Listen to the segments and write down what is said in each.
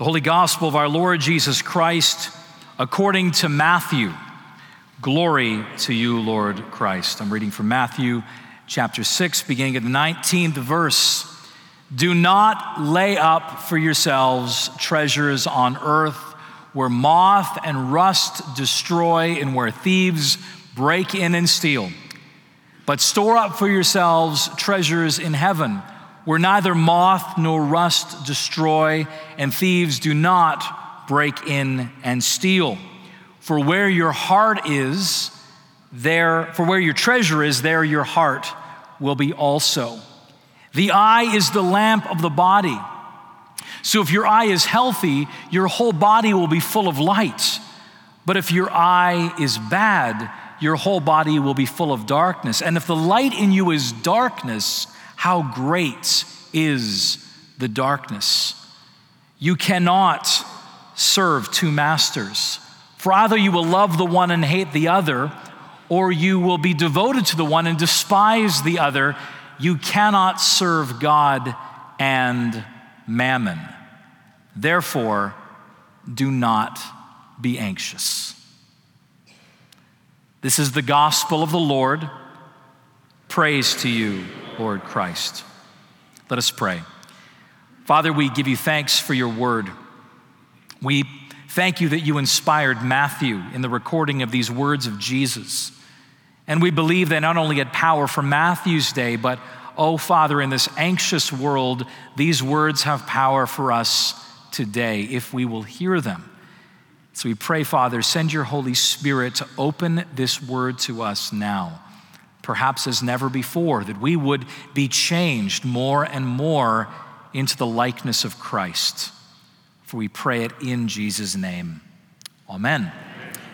The Holy Gospel of our Lord Jesus Christ according to Matthew. Glory to you, Lord Christ. I'm reading from Matthew chapter 6, beginning at the 19th verse. Do not lay up for yourselves treasures on earth where moth and rust destroy and where thieves break in and steal. But store up for yourselves treasures in heaven where neither moth nor rust destroy and thieves do not break in and steal. For where your heart is, there, for where your treasure is, there your heart will be also. The eye is the lamp of the body. So if your eye is healthy, your whole body will be full of light. But if your eye is bad, your whole body will be full of darkness. And if the light in you is darkness, how great is the darkness? You cannot serve two masters. For either you will love the one and hate the other, or you will be devoted to the one and despise the other. You cannot serve God and mammon. Therefore, do not be anxious. This is the gospel of the Lord. Praise to you, Lord Christ. Let us pray. Father, we give you thanks for your word. We thank you that you inspired Matthew in the recording of these words of Jesus. And we believe they not only had power for Matthew's day, but, oh Father, in this anxious world, these words have power for us today if we will hear them. So we pray, Father, send your Holy Spirit to open this word to us now, perhaps as never before, that we would be changed more and more into the likeness of Christ. For we pray it in Jesus' name. Amen.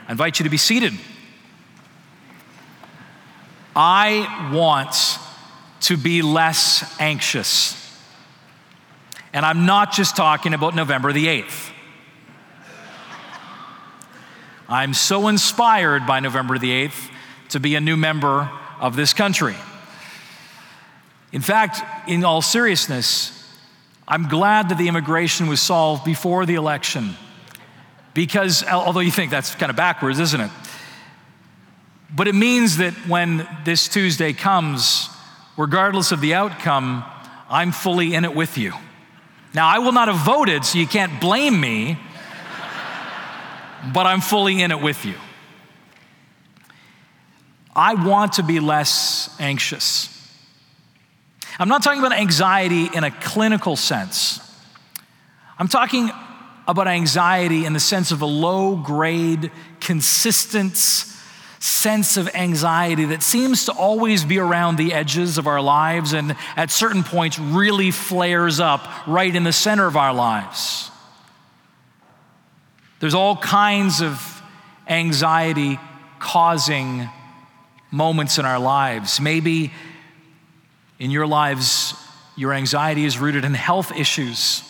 I invite you to be seated. I want to be less anxious. And I'm not just talking about November the 8th. I'm so inspired by November the 8th to be a new member of this country. In fact, in all seriousness, I'm glad that the immigration was solved before the election because, although you think that's kind of backwards, isn't it? But it means that when this Tuesday comes, regardless of the outcome, I'm fully in it with you. Now, I will not have voted, so you can't blame me, but I'm fully in it with you. I want to be less anxious. I'm not talking about anxiety in a clinical sense. I'm talking about anxiety in the sense of a low grade, consistent sense of anxiety that seems to always be around the edges of our lives and at certain points really flares up right in the center of our lives. There's all kinds of anxiety causing moments in our lives. Maybe in your lives, your anxiety is rooted in health issues,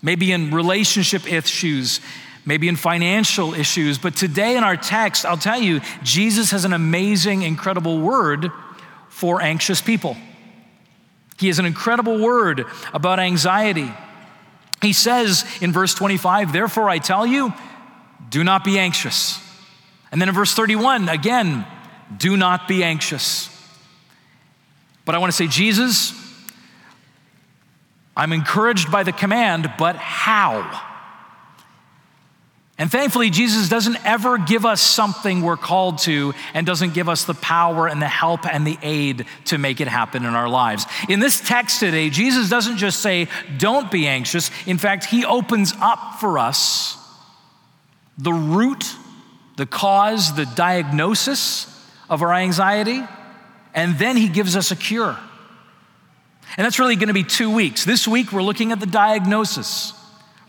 maybe in relationship issues, maybe in financial issues. But today in our text, I'll tell you, Jesus has an amazing, incredible word for anxious people. He has an incredible word about anxiety. He says in verse 25, Therefore I tell you, do not be anxious. And then in verse 31, again, do not be anxious. But I want to say, Jesus, I'm encouraged by the command, but how? And thankfully, Jesus doesn't ever give us something we're called to and doesn't give us the power and the help and the aid to make it happen in our lives. In this text today, Jesus doesn't just say, don't be anxious. In fact, he opens up for us the root, the cause, the diagnosis of our anxiety, and then he gives us a cure. And that's really going to be two weeks. This week, we're looking at the diagnosis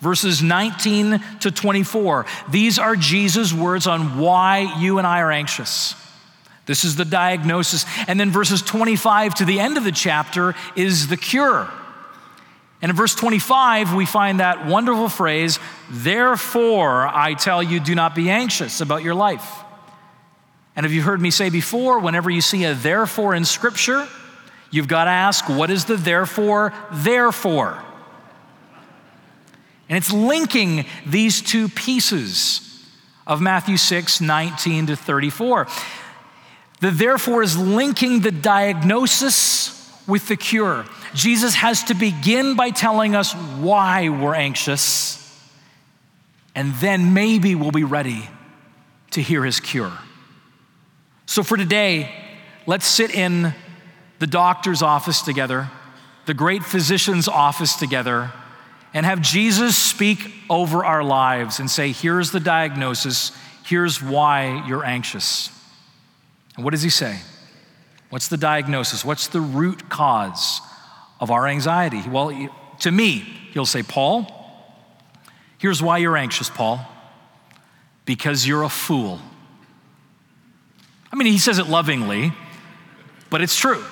verses 19 to 24. These are Jesus' words on why you and I are anxious. This is the diagnosis. And then verses 25 to the end of the chapter is the cure. And in verse 25, we find that wonderful phrase, therefore I tell you, do not be anxious about your life. And have you heard me say before, whenever you see a therefore in Scripture, you've got to ask, what is the therefore, therefore? And it's linking these two pieces of Matthew 6 19 to 34. The therefore is linking the diagnosis with the cure. Jesus has to begin by telling us why we're anxious, and then maybe we'll be ready to hear his cure. So for today, let's sit in the doctor's office together, the great physician's office together, and have Jesus speak over our lives and say, Here's the diagnosis, here's why you're anxious. And what does he say? What's the diagnosis? What's the root cause of our anxiety? Well, to me, he'll say, Paul, here's why you're anxious, Paul. Because you're a fool. I mean, he says it lovingly, but it's true.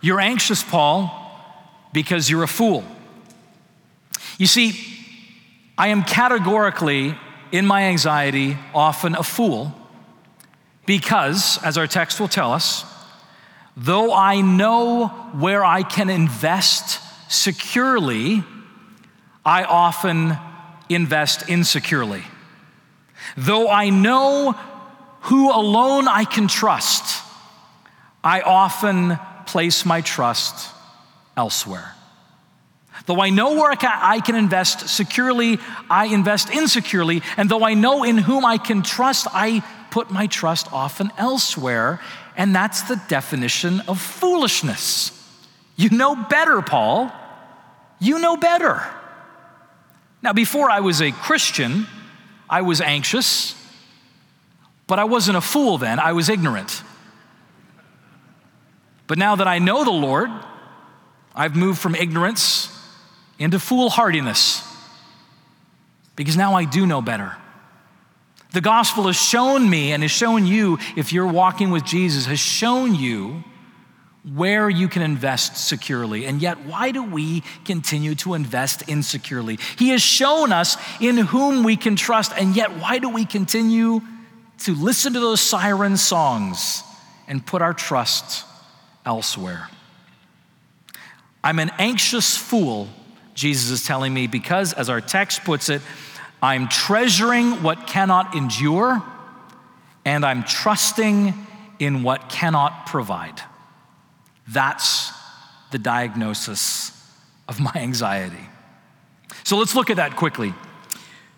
You're anxious, Paul, because you're a fool. You see, I am categorically, in my anxiety, often a fool because, as our text will tell us, though I know where I can invest securely, I often invest insecurely. Though I know who alone I can trust, I often place my trust elsewhere. Though I know where I can invest securely, I invest insecurely. And though I know in whom I can trust, I put my trust often elsewhere. And that's the definition of foolishness. You know better, Paul. You know better. Now, before I was a Christian, I was anxious, but I wasn't a fool then, I was ignorant. But now that I know the Lord, I've moved from ignorance into foolhardiness because now I do know better. The gospel has shown me and has shown you, if you're walking with Jesus, has shown you where you can invest securely. And yet, why do we continue to invest insecurely? He has shown us in whom we can trust, and yet, why do we continue to listen to those siren songs and put our trust elsewhere? I'm an anxious fool, Jesus is telling me, because, as our text puts it, I'm treasuring what cannot endure, and I'm trusting in what cannot provide. That's the diagnosis of my anxiety. So let's look at that quickly.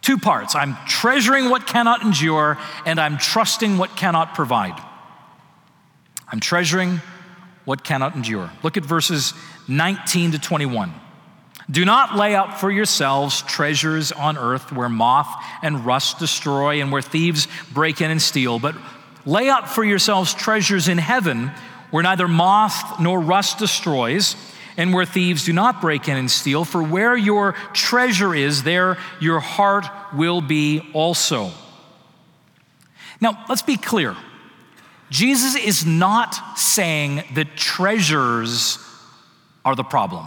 Two parts I'm treasuring what cannot endure, and I'm trusting what cannot provide. I'm treasuring what cannot endure. Look at verses 19 to 21. Do not lay up for yourselves treasures on earth where moth and rust destroy and where thieves break in and steal, but lay up for yourselves treasures in heaven where neither moth nor rust destroys and where thieves do not break in and steal. For where your treasure is, there your heart will be also. Now, let's be clear. Jesus is not saying that treasures are the problem.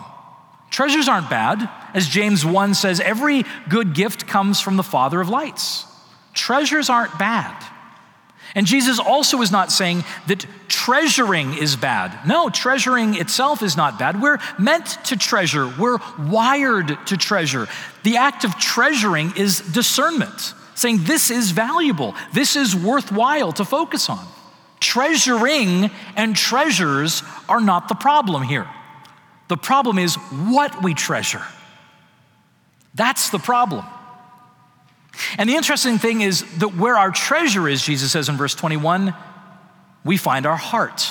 Treasures aren't bad. As James 1 says, every good gift comes from the Father of lights. Treasures aren't bad. And Jesus also is not saying that treasuring is bad. No, treasuring itself is not bad. We're meant to treasure, we're wired to treasure. The act of treasuring is discernment, saying this is valuable, this is worthwhile to focus on. Treasuring and treasures are not the problem here. The problem is what we treasure. That's the problem. And the interesting thing is that where our treasure is, Jesus says in verse 21, we find our heart.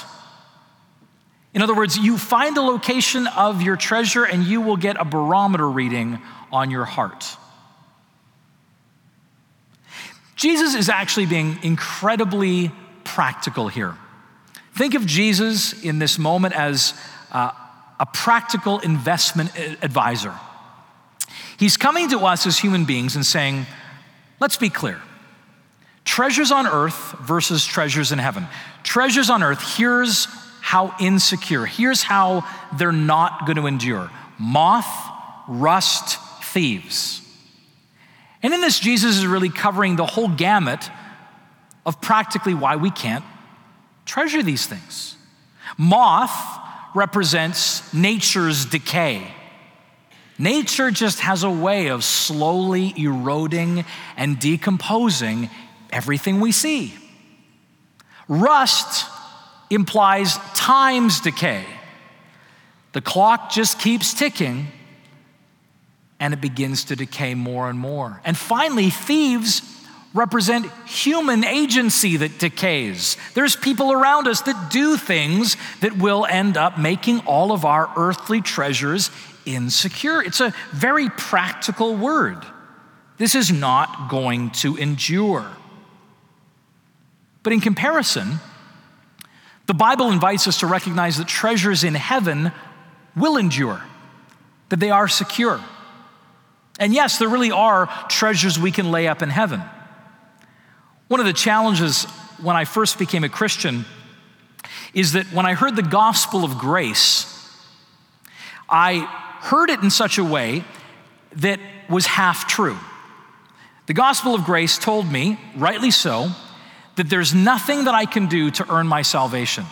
In other words, you find the location of your treasure and you will get a barometer reading on your heart. Jesus is actually being incredibly practical here. Think of Jesus in this moment as uh, a practical investment advisor. He's coming to us as human beings and saying, let's be clear treasures on earth versus treasures in heaven. Treasures on earth, here's how insecure, here's how they're not going to endure moth, rust, thieves. And in this, Jesus is really covering the whole gamut of practically why we can't treasure these things. Moth represents nature's decay. Nature just has a way of slowly eroding and decomposing everything we see. Rust implies time's decay. The clock just keeps ticking and it begins to decay more and more. And finally, thieves represent human agency that decays. There's people around us that do things that will end up making all of our earthly treasures insecure. It's a very practical word. This is not going to endure. But in comparison, the Bible invites us to recognize that treasures in heaven will endure, that they are secure. And yes, there really are treasures we can lay up in heaven. One of the challenges when I first became a Christian is that when I heard the gospel of grace, I heard it in such a way that was half true. The gospel of grace told me, rightly so, that there's nothing that I can do to earn my salvation.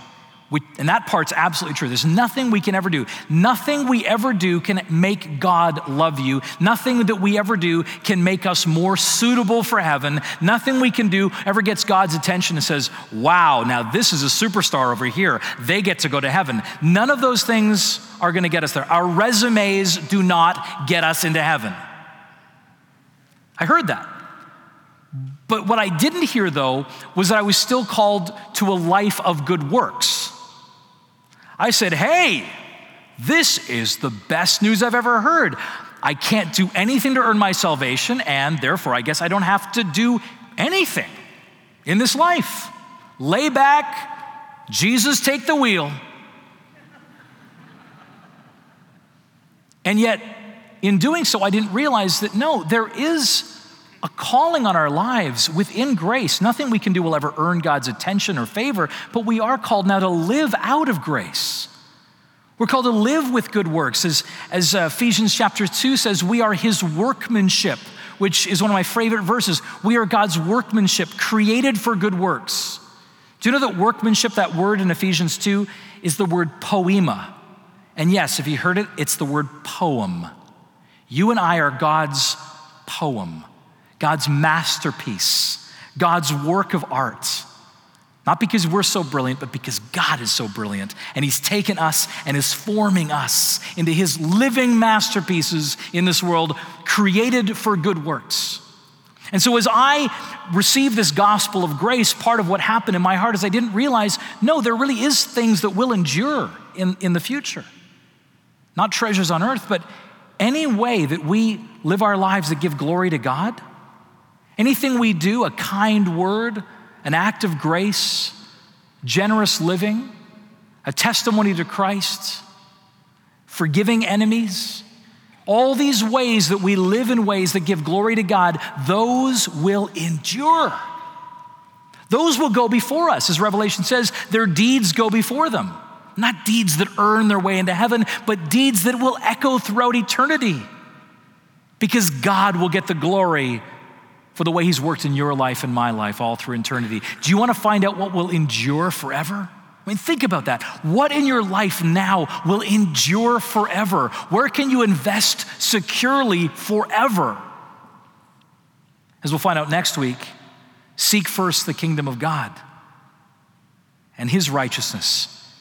We, and that part's absolutely true. There's nothing we can ever do. Nothing we ever do can make God love you. Nothing that we ever do can make us more suitable for heaven. Nothing we can do ever gets God's attention and says, wow, now this is a superstar over here. They get to go to heaven. None of those things are going to get us there. Our resumes do not get us into heaven. I heard that. But what I didn't hear, though, was that I was still called to a life of good works. I said, hey, this is the best news I've ever heard. I can't do anything to earn my salvation, and therefore, I guess I don't have to do anything in this life. Lay back, Jesus take the wheel. And yet, in doing so, I didn't realize that no, there is a calling on our lives within grace. Nothing we can do will ever earn God's attention or favor, but we are called now to live out of grace. We're called to live with good works. As, as uh, Ephesians chapter 2 says, we are his workmanship, which is one of my favorite verses. We are God's workmanship, created for good works. Do you know that workmanship, that word in Ephesians 2, is the word poema? And yes, if you heard it, it's the word poem. You and I are God's poem. God's masterpiece, God's work of art. Not because we're so brilliant, but because God is so brilliant. And He's taken us and is forming us into His living masterpieces in this world, created for good works. And so, as I received this gospel of grace, part of what happened in my heart is I didn't realize no, there really is things that will endure in, in the future. Not treasures on earth, but any way that we live our lives that give glory to God Anything we do, a kind word, an act of grace, generous living, a testimony to Christ, forgiving enemies, all these ways that we live in ways that give glory to God, those will endure. Those will go before us. As Revelation says, their deeds go before them. Not deeds that earn their way into heaven, but deeds that will echo throughout eternity. Because God will get the glory for the way He's worked in your life and my life all through eternity. Do you want to find out what will endure forever? I mean, think about that. What in your life now will endure forever? Where can you invest securely forever? As we'll find out next week, seek first the kingdom of God and his righteousness.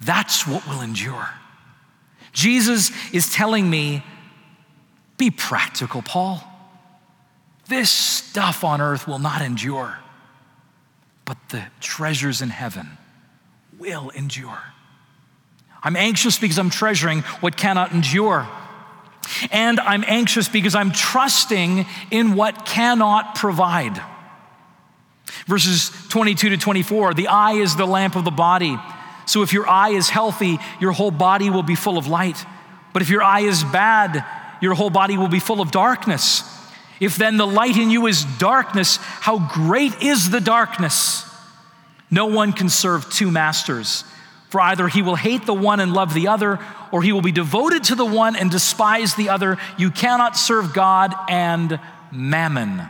That's what will endure. Jesus is telling me be practical, Paul. This stuff on earth will not endure, but the treasures in heaven will endure. I'm anxious because I'm treasuring what cannot endure. And I'm anxious because I'm trusting in what cannot provide. Verses 22 to 24 the eye is the lamp of the body. So if your eye is healthy, your whole body will be full of light. But if your eye is bad, your whole body will be full of darkness. If then the light in you is darkness, how great is the darkness? No one can serve two masters, for either he will hate the one and love the other, or he will be devoted to the one and despise the other. You cannot serve God and mammon.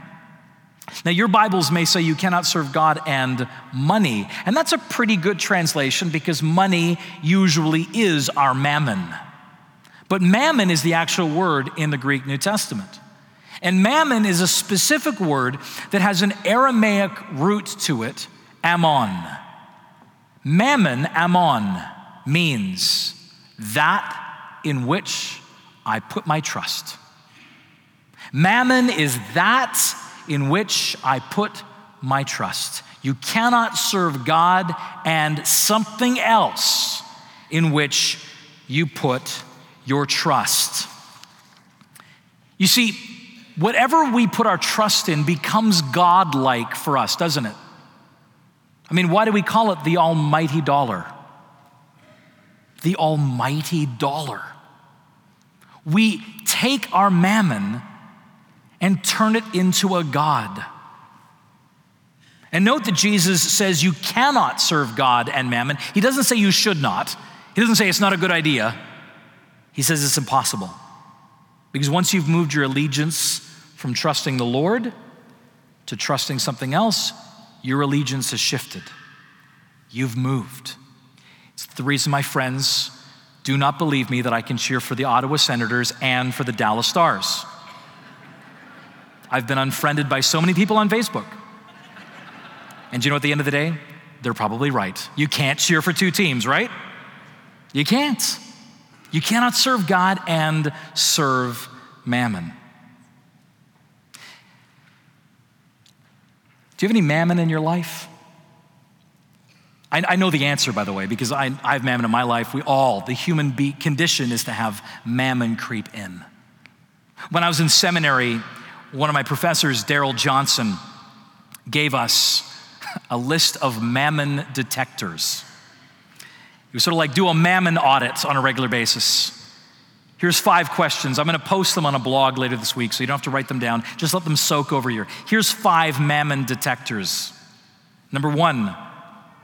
Now, your Bibles may say you cannot serve God and money, and that's a pretty good translation because money usually is our mammon. But mammon is the actual word in the Greek New Testament. And mammon is a specific word that has an Aramaic root to it, ammon. Mammon, ammon, means that in which I put my trust. Mammon is that in which I put my trust. You cannot serve God and something else in which you put your trust. You see, whatever we put our trust in becomes God-like for us, doesn't it? I mean, why do we call it the almighty dollar? The almighty dollar. We take our mammon and turn it into a God. And note that Jesus says you cannot serve God and mammon. He doesn't say you should not, he doesn't say it's not a good idea. He says it's impossible. Because once you've moved your allegiance from trusting the Lord to trusting something else, your allegiance has shifted. You've moved. It's the reason, my friends, do not believe me that I can cheer for the Ottawa Senators and for the Dallas Stars. I've been unfriended by so many people on Facebook. And you know, at the end of the day, they're probably right. You can't cheer for two teams, right? You can't. You cannot serve God and serve mammon. Do you have any mammon in your life? I, I know the answer, by the way, because I, I, have mammon in my life. We all, the human be- condition is to have mammon creep in. When I was in seminary, one of my professors, Darrell Johnson, gave us a list of mammon detectors. You sort of like do a mammon audit on a regular basis. Here's five questions. I'm going to post them on a blog later this week, so you don't have to write them down. Just let them soak over here. Here's five mammon detectors. Number one,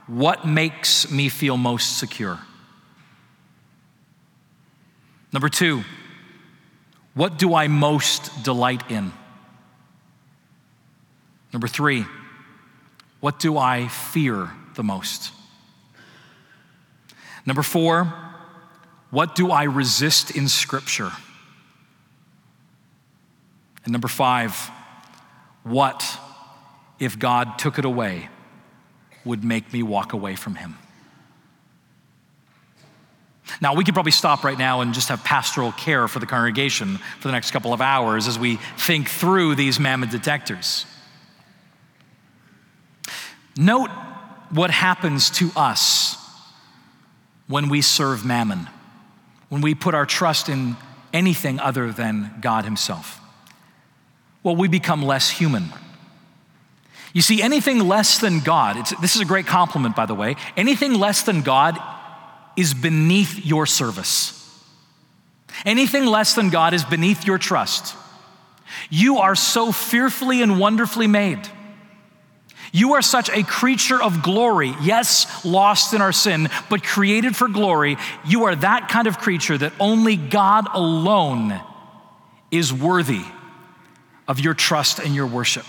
what makes me feel most secure? Number two, what do I most delight in? Number three, what do I fear the most? Number four, what do I resist in Scripture? And number five, what if God took it away would make me walk away from Him? Now, we could probably stop right now and just have pastoral care for the congregation for the next couple of hours as we think through these mammon detectors. Note what happens to us when we serve mammon, when we put our trust in anything other than God Himself? Well, we become less human. You see, anything less than God, this is a great compliment, by the way, anything less than God is beneath your service. Anything less than God is beneath your trust. You are so fearfully and wonderfully made. You are such a creature of glory. Yes, lost in our sin, but created for glory. You are that kind of creature that only God alone is worthy of your trust and your worship.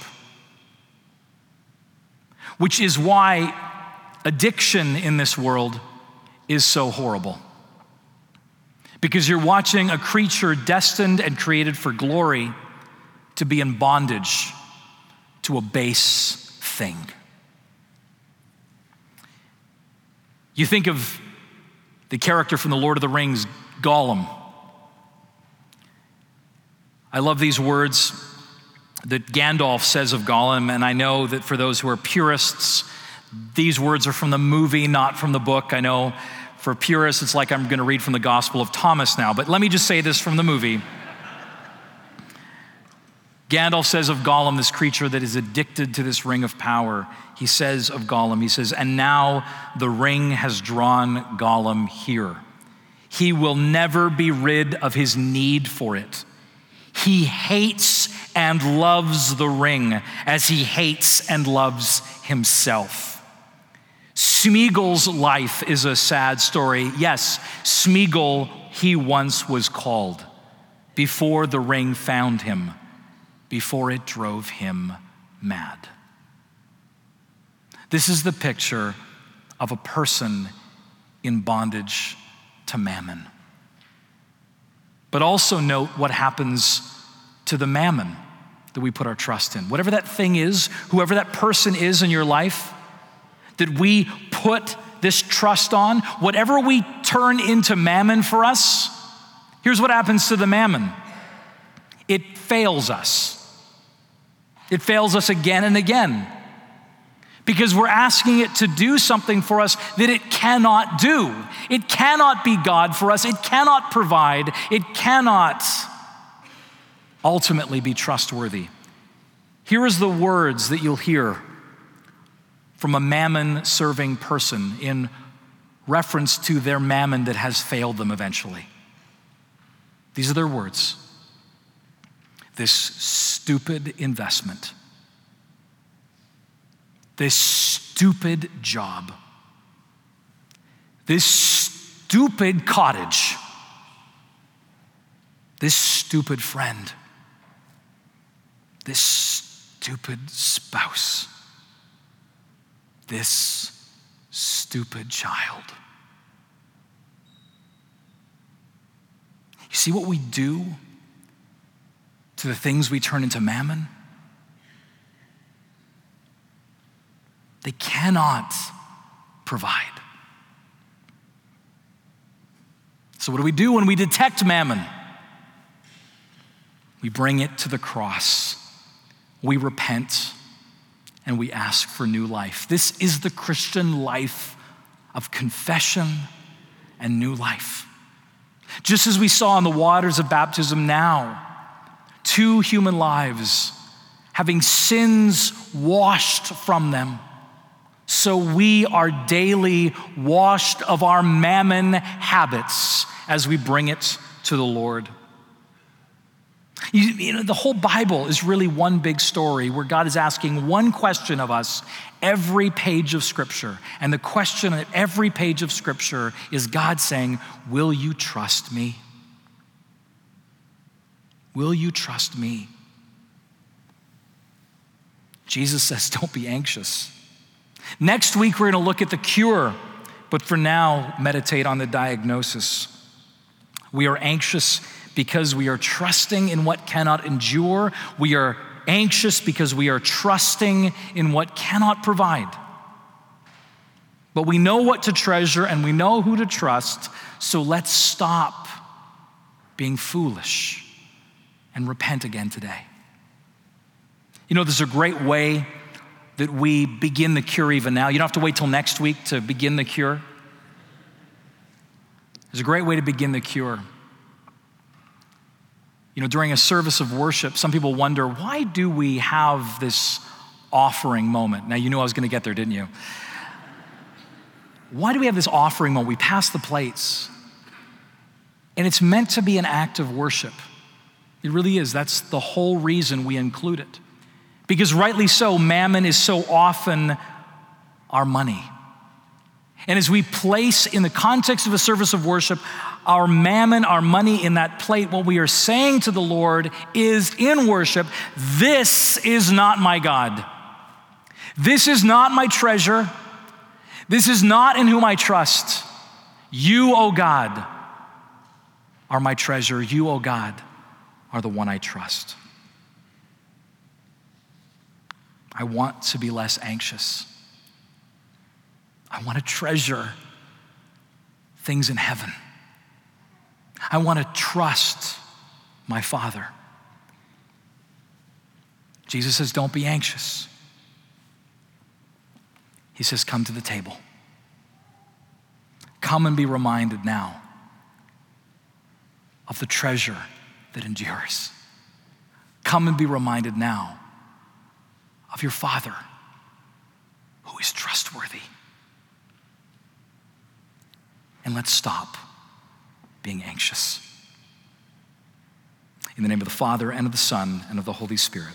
Which is why addiction in this world is so horrible. Because you're watching a creature destined and created for glory to be in bondage to a base thing. You think of the character from the Lord of the Rings, Gollum. I love these words that Gandalf says of Gollum, and I know that for those who are purists, these words are from the movie, not from the book. I know for purists, it's like I'm going to read from the Gospel of Thomas now, but let me just say this from the movie. Gandalf says of Gollum, this creature that is addicted to this ring of power, he says of Gollum, he says, and now the ring has drawn Gollum here. He will never be rid of his need for it. He hates and loves the ring as he hates and loves himself. Smeagol's life is a sad story. Yes, Smeagol, he once was called before the ring found him before it drove him mad. This is the picture of a person in bondage to mammon. But also note what happens to the mammon that we put our trust in. Whatever that thing is, whoever that person is in your life that we put this trust on, whatever we turn into mammon for us, here's what happens to the mammon it fails us. It fails us again and again because we're asking it to do something for us that it cannot do. It cannot be God for us, it cannot provide, it cannot ultimately be trustworthy. Here is the words that you'll hear from a mammon serving person in reference to their mammon that has failed them eventually. These are their words. This stupid investment this stupid job, this stupid cottage, this stupid friend, this stupid spouse, this stupid child. You see what we do to the things we turn into mammon? They cannot provide. So, what do we do when we detect mammon? We bring it to the cross. We repent and we ask for new life. This is the Christian life of confession and new life. Just as we saw in the waters of baptism now, two human lives having sins washed from them so we are daily washed of our mammon habits as we bring it to the Lord. You, you, know, the whole Bible is really one big story where God is asking one question of us every page of Scripture. And the question at every page of Scripture is God saying, Will you trust me? Will you trust me? Jesus says, Don't be anxious. Next week, we're going to look at the cure, but for now, meditate on the diagnosis. We are anxious because we are trusting in what cannot endure. We are anxious because we are trusting in what cannot provide. But we know what to treasure and we know who to trust, so let's stop being foolish and repent again today. You know, there's a great way that we begin the cure even now. You don't have to wait till next week to begin the cure. There's a great way to begin the cure. You know, during a service of worship, some people wonder why do we have this offering moment? Now, you knew I was going to get there, didn't you? Why do we have this offering moment? We pass the plates. And it's meant to be an act of worship. It really is. That's the whole reason we include it. Because rightly so, mammon is so often our money. And as we place in the context of a service of worship, our mammon, our money in that plate, what we are saying to the Lord is in worship, this is not my God. This is not my treasure. This is not in whom I trust. You, O God, are my treasure. You, O God, are the one I trust. I want to be less anxious. I want to treasure things in heaven. I want to trust my Father. Jesus says, Don't be anxious. He says, Come to the table. Come and be reminded now of the treasure that endures. Come and be reminded now of your Father who is trustworthy. And let's stop being anxious. In the name of the Father, and of the Son, and of the Holy Spirit.